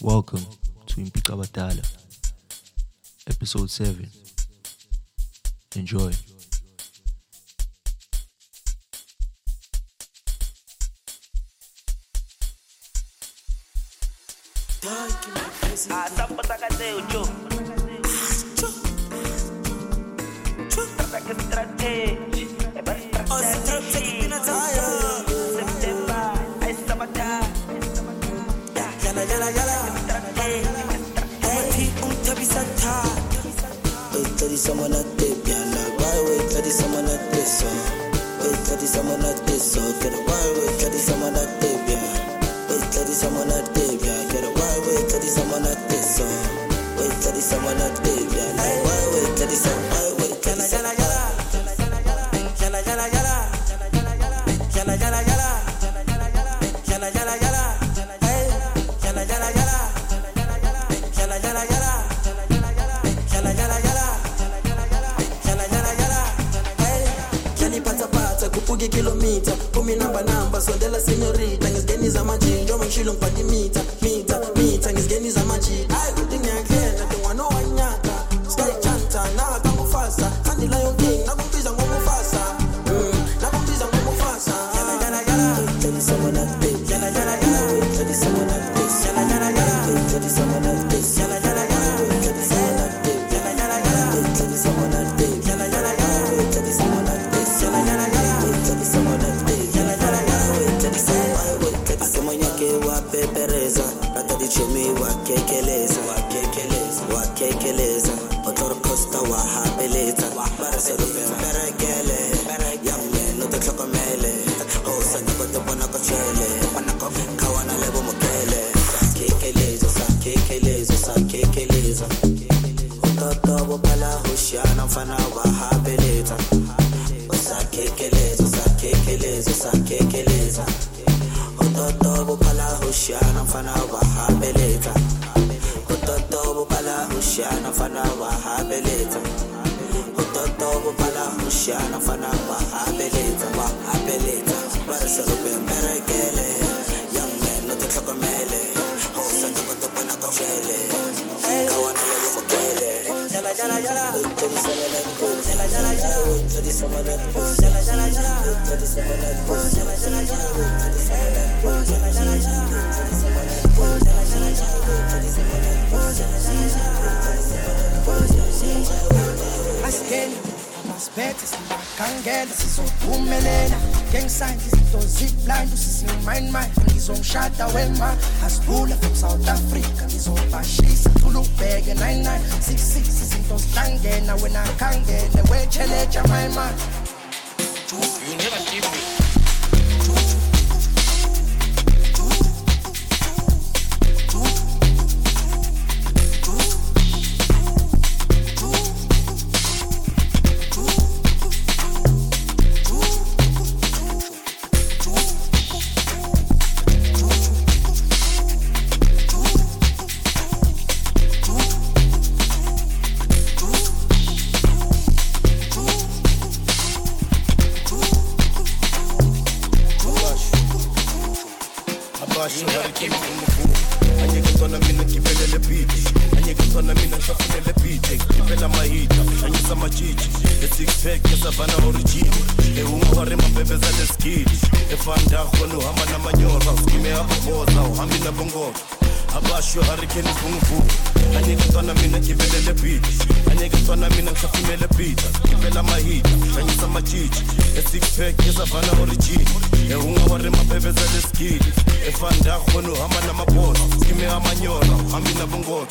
Welcome to Impika Batala, episode 7. Enjoy. Someone at the piano. Why wait till someone at this song? Wait till someone at this song. Get a why wait till someone at the piano. Wait till someone at the piano. Get a why wait till someone at this song. Wait till someone at the piano. Why wait till till someone kilomita kumi namba namba sondela senyorita ngisgeniza majini njengoba ngishilo ngibhadi mita mita mita ngisgeniza majini hayi kuti ngiyakela mfana wahapeleza usakekeleza sakekeleza sakekeleza utoto buphala hushana mfana wahabeleza utoto buphala hushana mfana wahabeleza utoto buphala someone that someone that goes. Yala yala yala, tell someone that someone that goes. Yala yala yala, tell someone that someone masiphethe singakhangela sizophumelela ngengisanje izinto ziblind usisimindmind ngizomshada wema asibula from south africa ngizobashisa thula ubheke 9966 izinto zihlangena wena khangele wetsheleja my man. You abasho hurricane ivunguvungu anyeke ntwana mina ngibelele beat anyeke ntwana mina ngihlafunele beat ngibela amahita shanyisa amajiji e-six pack yesavana origin. Ehungore mabhebeza leskidi. Efandahweni uhamba namaboza skime amanyora uhambi nabongoro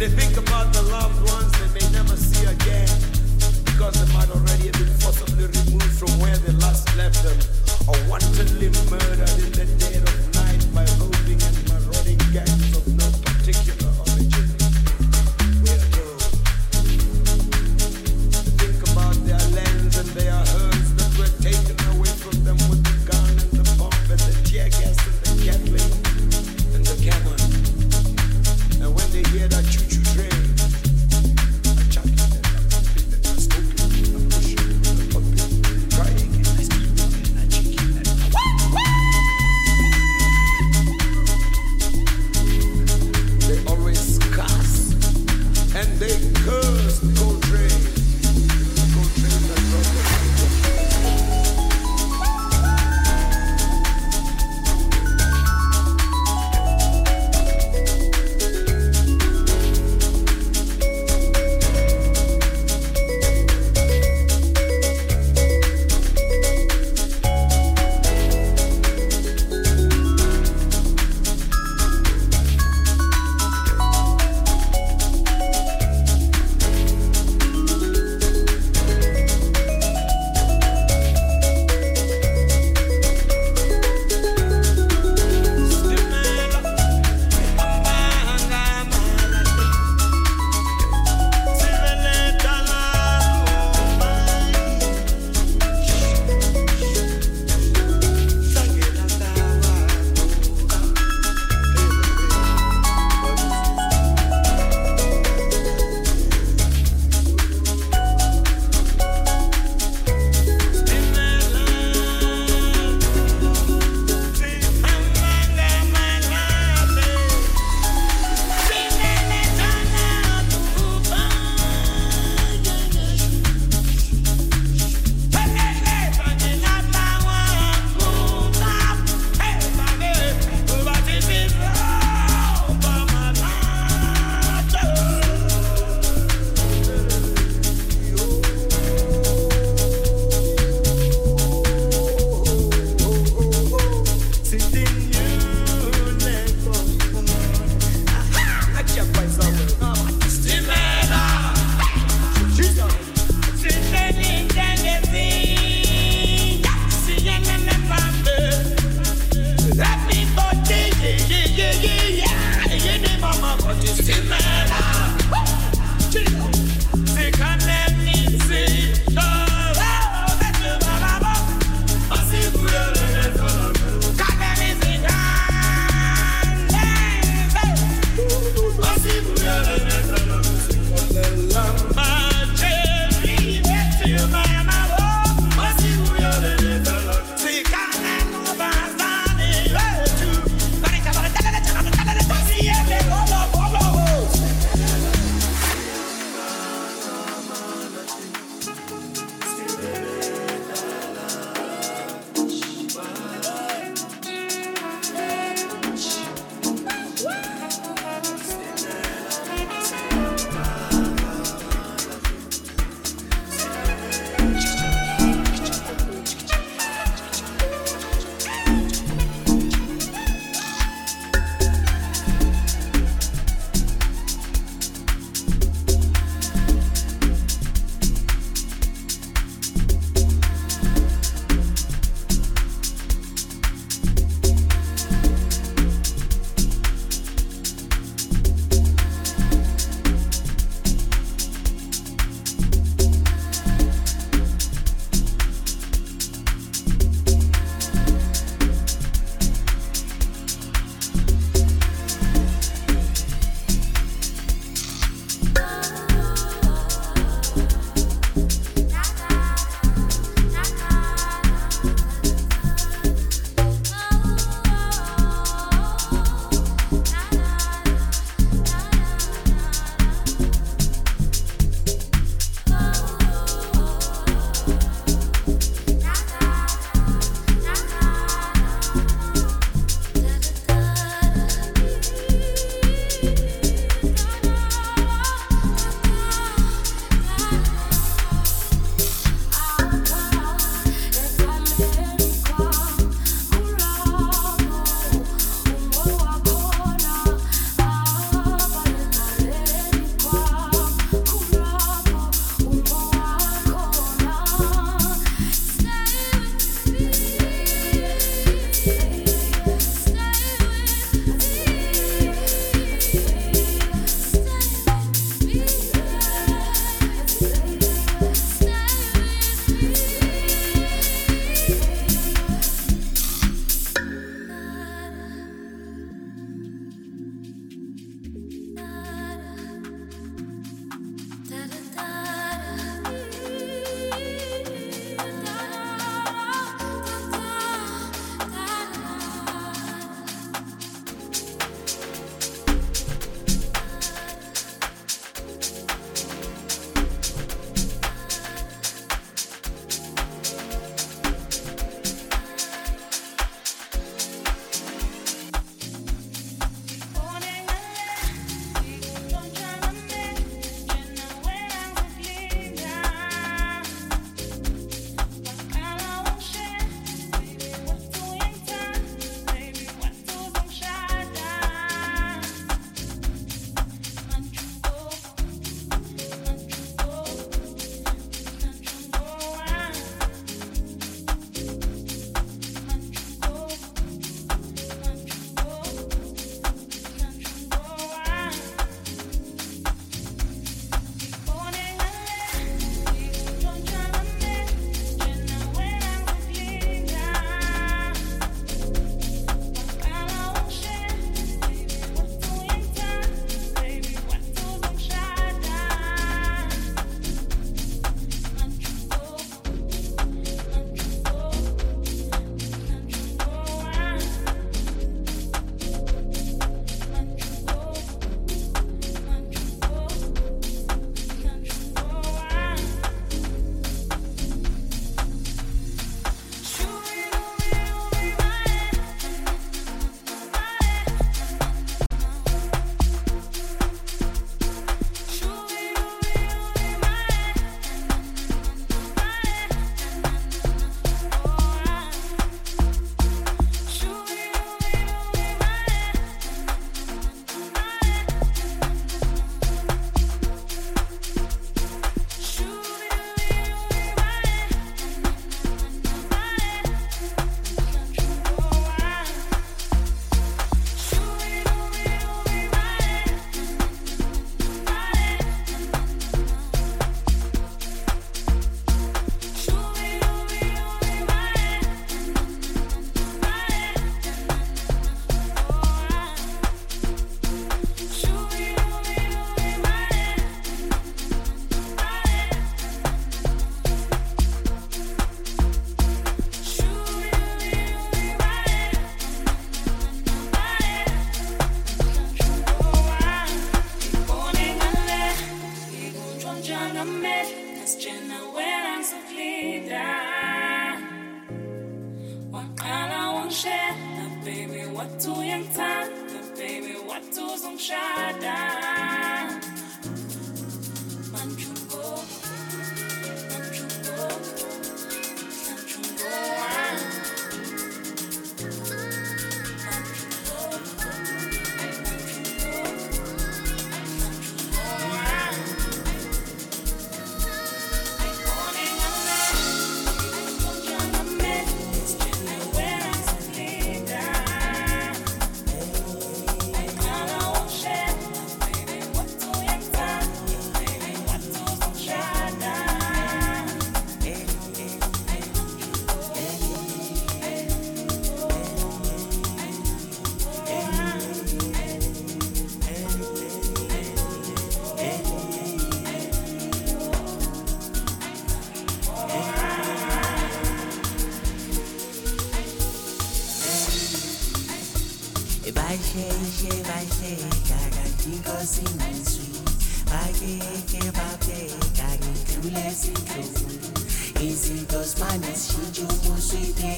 they think about the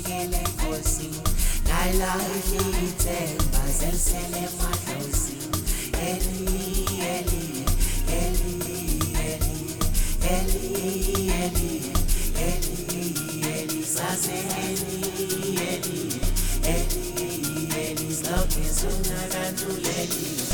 uyibhekele nkosi zelisele eli eli eli eli eli eli eli eli sase eli eli eli eli zilokhe zungakantuleli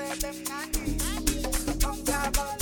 ayofika sebe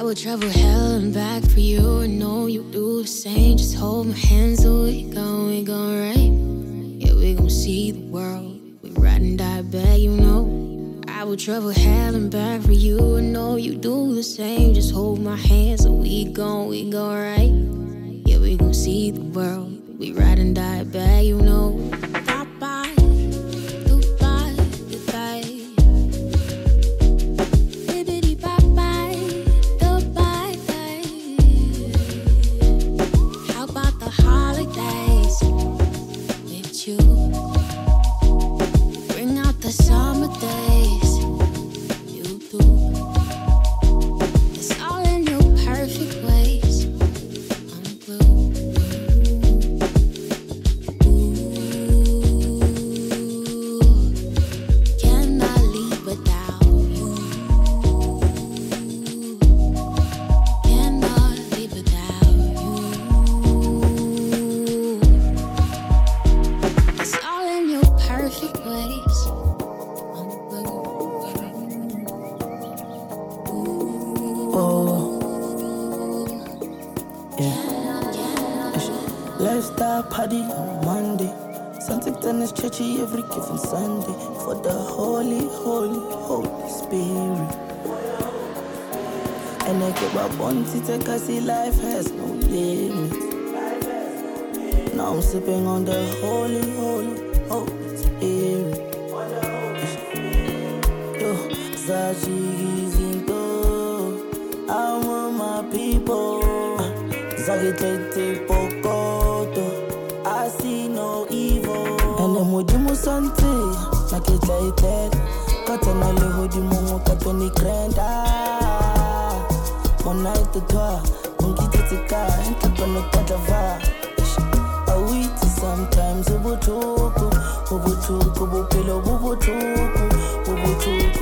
I will travel hell and back for you. I know you do the same. Just hold my hands so we gon' we gon' right. Yeah, we gon' see the world. We ride and die back, you know. I will travel hell and back for you. I know you do the same. Just hold my hands so we gon' we gon' right. Yeah, we gon' see the world. We ride and die back, you know.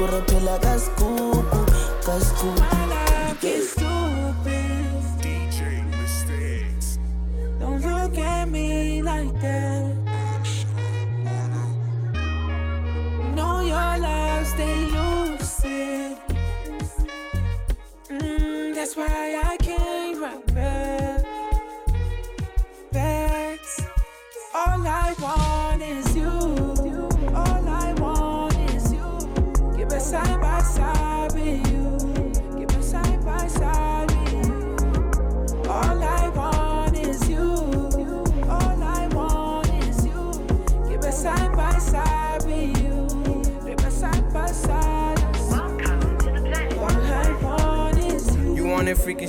Ubutuku rapela kaskuku.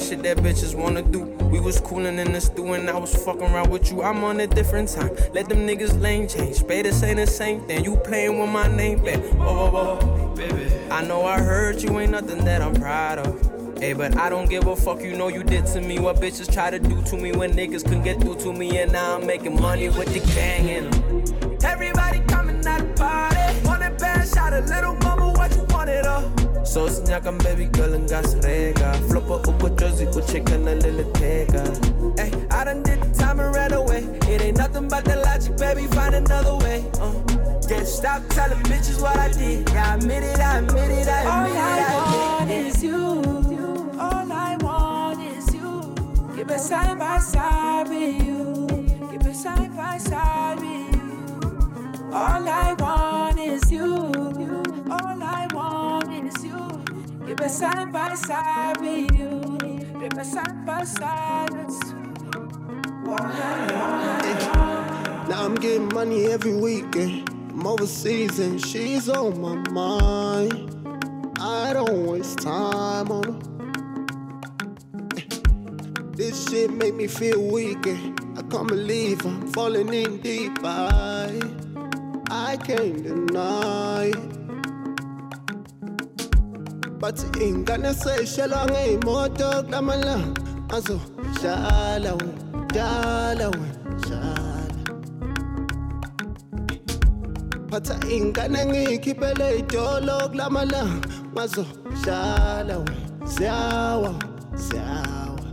Shit that bitches wanna do. We was coolin' in the stew and I was fucking around with you. I'm on a different time. Let them niggas lane change. Better say the same thing. You playin' with my name. Baby. I know I heard you ain't nothing that I'm proud of. Hey, but I don't give a fuck, you know you did to me what bitches try to do to me when niggas couldn't get through to me, and now I'm making money with the gang in 'em. Everybody coming out the party. Wanna band shot a little mama, So sinyakan baby girl and gas rega. Flopper uko jozi ucheka na lele tega. Hey, I done did the time and ran away. It ain't nothing but the logic, baby. Find another way. Uh. Yeah, stop telling bitches what I did. Yeah, I admit it, I admit it, I All admit it, I I want is you. All I want is you. Give me side by side with you. Give me side by side with you. All I want is you. Give side by side with you. Give me side by side. That's Now I'm getting money every weekend. Eh? I'm overseas and she's on my mind. I don't waste time on her. Eh, this shit make me feel weak. and I can't believe I'm falling in deep. I, I can't deny. it. But ingane seyishela ngey'moto kulamala. Azo dlala wena dlala wena dlala phatha ingane ngiyikhiphele idolo kulamala. Ngazo dlala wena ziyawa ziyawa.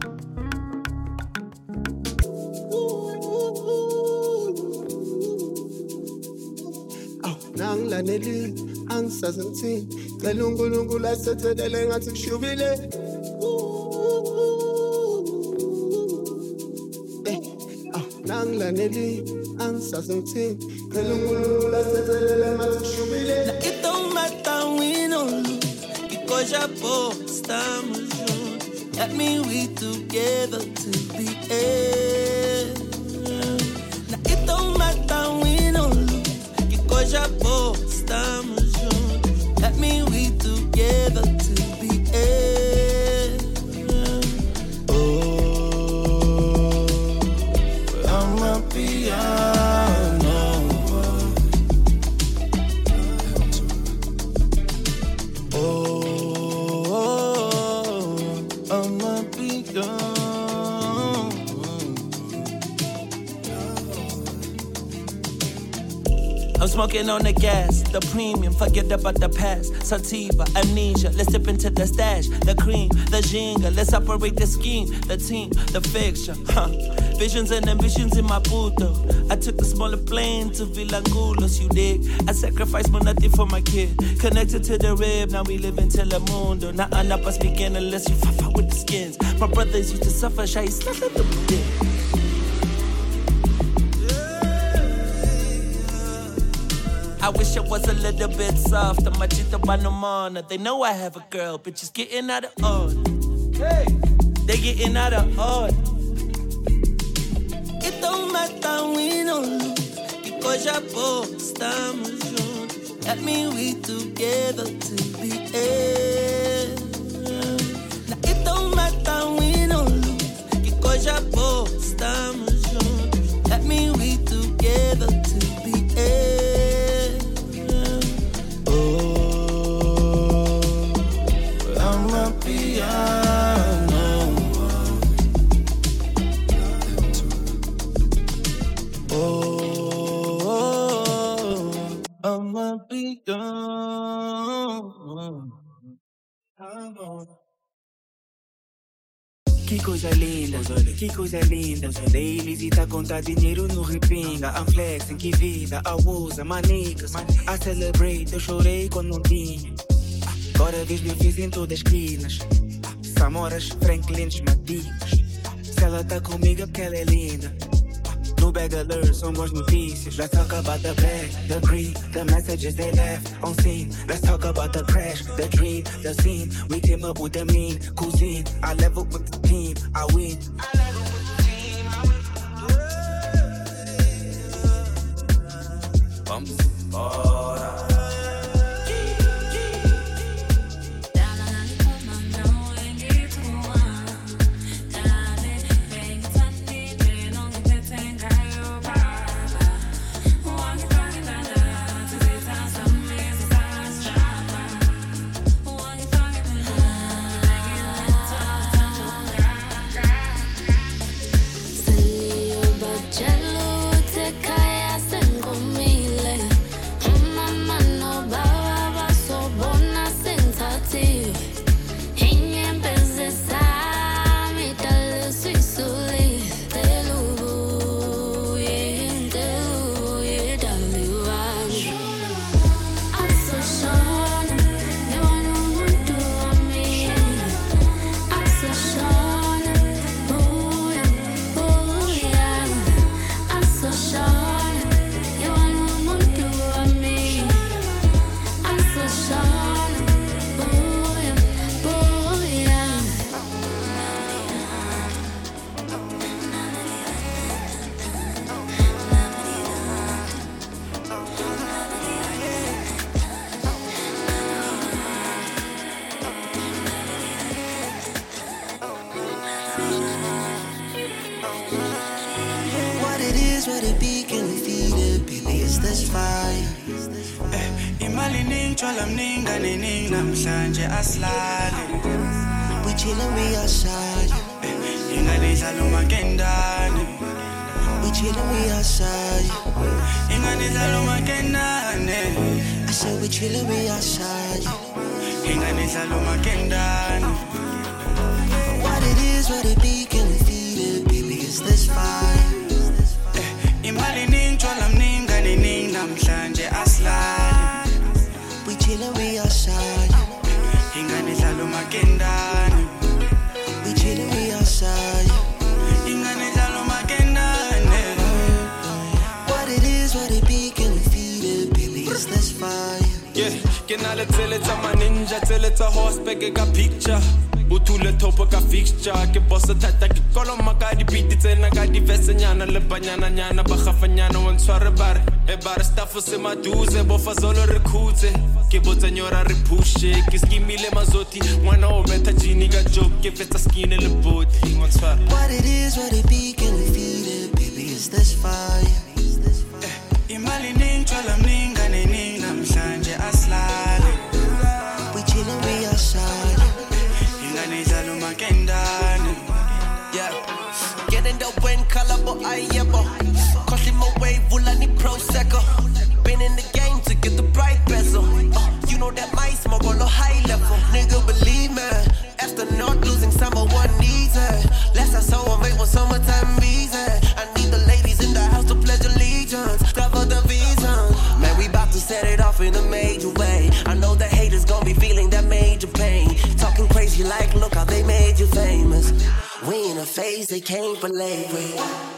Awu nangilanelile angisaze ngithini selungu-lungu lesethelele ngathi kushubile eh, ah, nangilaneli angisazi ngithini selungu-lungu lesethelele ngathi kushubile então matawino ikoja po Let me we together to be. end smoking on the gas, the premium, forget about the past. Sativa, amnesia, let's dip into the stash. The cream, the jingle, let's operate the scheme, the team, the fixture. Huh. Visions and ambitions in my puto. I took a smaller plane to Vilangulos, you dig? I sacrificed my nothing for my kid. Connected to the rib, now we live in Telemundo. Not up, I speaking unless you fuck with the skins. My brothers used to suffer, shy, stuff at the dick. I wish I was a little bit softer. Machita Banamana. They know I have a girl, bitches getting out of order. Hey, they getting out of order. It don't matter win or lose, because ya both estamos juntos. That mean we together to the end. Now it don't matter win or lose, because ya both estamos juntos. That mean we together A piano. Que coisa linda, que coisa linda. Daí visita contar dinheiro no repinga. I'm flexing, que vida, abusa, manicas. I celebrate, eu chorei quando não tinha. Agora vejo meu fiz em todas as esquinas. Samoras, Franklins, Madigas. Se ela tá comigo é porque ela é linda. Bag alert, são boas notícias. Let's talk about the bag, the green, the messages they left on scene. Let's talk about the crash, the dream, the scene. We team up with the mean cuisine. I level with the team, I win. Embora. Salio bothule thopo ka fixture ke bossa thata ke koloma ka dipiti tsena ka divesenyana le banyananyana ba gafanyana wa ntshware bare e bare staffo se maduze bofa zolo re khutse ke botsa nyora re pushe ke skimile mazoti ngwana o betha jini ka joke ke fetsa skine le boti ngwantshware What it is, what it be, can we feel it? Baby, is this fire? I yebo. Costly my way, Vulani Prosecco. Been in the game to get the bright bezel. Uh, you know that my smoke on a high level. Nigga, believe me. Astronaut losing summer one needs it. Last I saw him, it was summertime visa. I need the ladies in the house to pledge allegiance. Cover the vision. Man, we about to set it off in a major way. I know the haters gonna be feeling that major pain. Talking crazy like, look how they made you famous. We in a phase they can't believe it.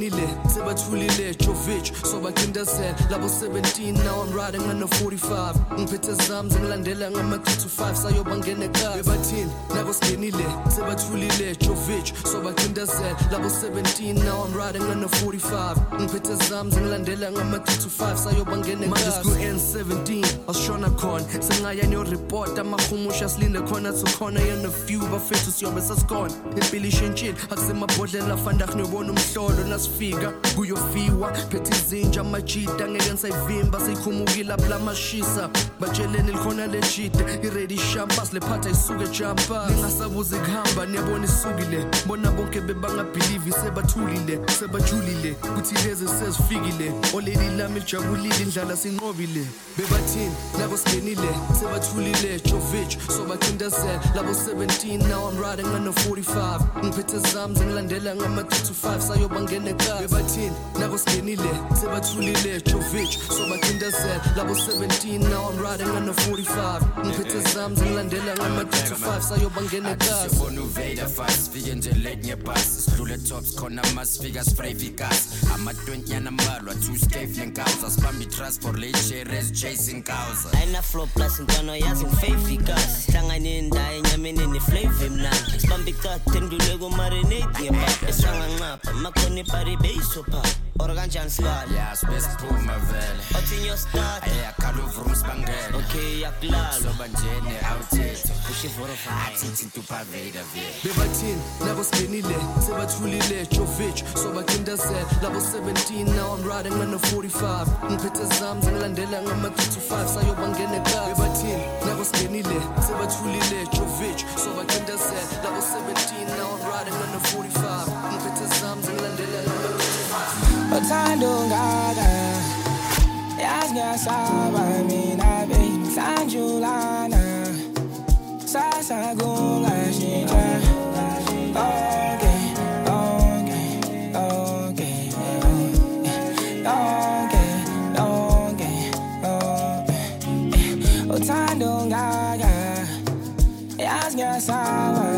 Singenile sebathulile jovic sobacindezela labo 17 now i'm riding on a 45 ngiphethe zami zingilandela ngama-3 to 5 sayoba ngene ekhaya bebathini nako singenile sebathulile jovic sobacindezela labo 17 now i'm riding on a 45 ngiphethe zami zingilandela ngama-3 to 5 sayoba ngene manje siku-n17 asishona khona. Sengaya niyoripota amahumusha silinde khona sukhona yena few bafethu siyobe sasikhona. Impilo ishintshile akusemabhodlela fandak niyobona umhlolo nasifika kuyofiwa. Phethe izinja amajita ngeke nisayivimba seyikhumukile apho lamashisa batsheleni likhona lejide iredi shampa silephatha isuke jampa lingasabuzi kuhamba niyabona isukile. Bona bonke bebangabhilivi sebathulile sebajulile. Kuthi lezi sezifikile oleli lami lijabulile indlala sinqobile. Bebathini nako singenile sebathulile jovic sobacindezela labo 17 now i'm riding on a 45 ngiphethe zami zingilandela ngama-3 to 5 sayoba ngene ekhaya bebathini nako singenile sebathulile jovic sobacindezela labo 17 now i'm riding on a 45 ngiphethe zami zingilandela ngama-3 to 5 sayoba ngene ekhaya. sifona uveda fast sifike nje late ngebhasi sidlule tops khona masifika sifrevikas ama-20 nyana mbalwa two scave nenkauza sibamba i-transport leisheres chasing causa ayina flow plus ntwana yazi ngifevikas hlangane ndayo enyameni neflavor emnandi. Sibamba icade endule kumarinate ngebaba esanganqapha makhona det bysopar Or kanjani-sibali yasibesiphume vele othini yostata ayakhala uvura usibangela okay yakulala soba njeni awuthethe bebathini labo singenile sebathulile jovich sobacindazela labo 17 now i'm riding ngano-45 ngiphethe zami zangilandela ngama-35 sayoba ngene ka bebathini labo singenile sebathulile jovich sobacindazela labo 17 now i'm riding ngano-45 to 5 Uthando ngaka yazi ngiyasaba mina bengihlanjulana sasa kungashintsha konke konke konke konke konke konke uthando ngaka yazi ngiyasaba mina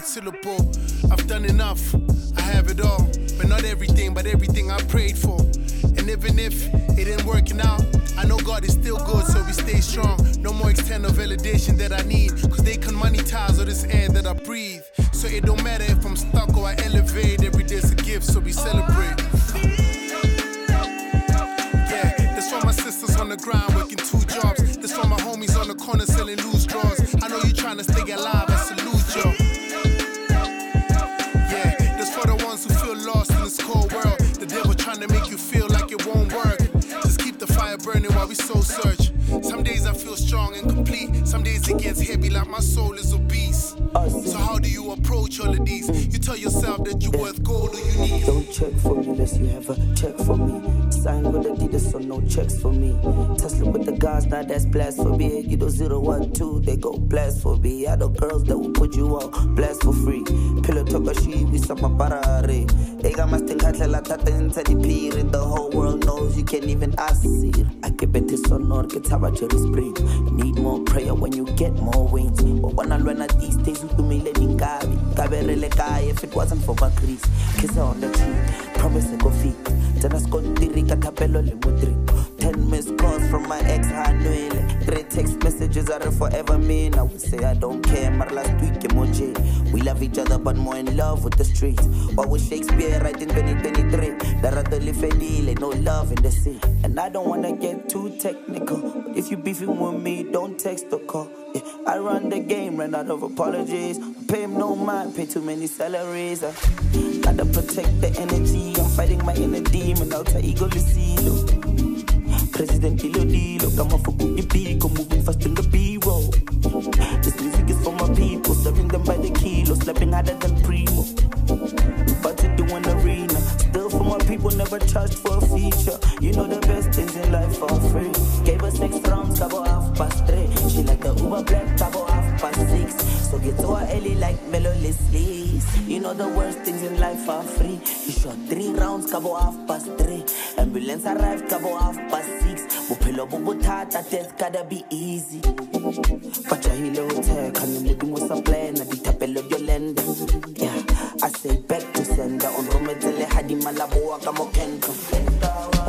a syllable. I've done enough, I have it all. But not everything, but everything I prayed for. And even if it ain't working out, I know God is still good, so we stay strong. No more external validation that I need, cause they can monetize all this air that I breathe. So it don't matter if I'm stuck or I elevate, every day's a gift, so we celebrate. Yeah, that's for my sisters on the ground working my soul is obese. So how do you approach all of these? You tell yourself that you're worth gold or unique. Don't check for me unless you have a check for me. Sign with Adidas, so no checks for me. Tesla with the guys, now that's blasphemy. You know zero one two, they go me. I know girls that will put you on blast for free. Pillow talk she we sama parare. They got my sting la tata into the period. The whole world knows you can't even ask it. I keep it this sonor, get how your spring. Need more prayer when you get more wings. But when I learn at these days, you me letting gabi. Gaberele guy if it wasn't for my crease. Kiss on the tree, promise to go feet. Tena skontiri katapelo le mudri. Ten missed calls from my ex Hanuele. Three text messages are forever mean. I would say I don't care, but last week emoji. We love each other, but more in love with the streets. What was Shakespeare writing 2023? Daratoli fedile, no love in the sea. And I don't wanna get too technical. But if you beefing with me, don't text or call. Yeah, I run the game, ran out of apologies. Pay him no mind, pay too many salaries. Uh, gotta protect the energy. I'm fighting my inner demon, alter ego Lucilo. President Dilo come off a good pico, moving fast in the B-roll. This music is for my people, serving them by the kilo, slapping harder than never charged for a feature. You know the best things in life are free. Gave her six rounds, double half past three. She like the Uber black, double half past six. So get to her early like Melody Sleaze. You know the worst things in life are free. You shot three rounds, couple half past three. Ambulance arrived, couple half past six. Buphelo bubutata, death gotta be easy. Bajahile hotel, kanye modimo sa plan, ditapelo yolenda. Yeah, I say back to sender on Rometele Hadi Malaboa Kamokento.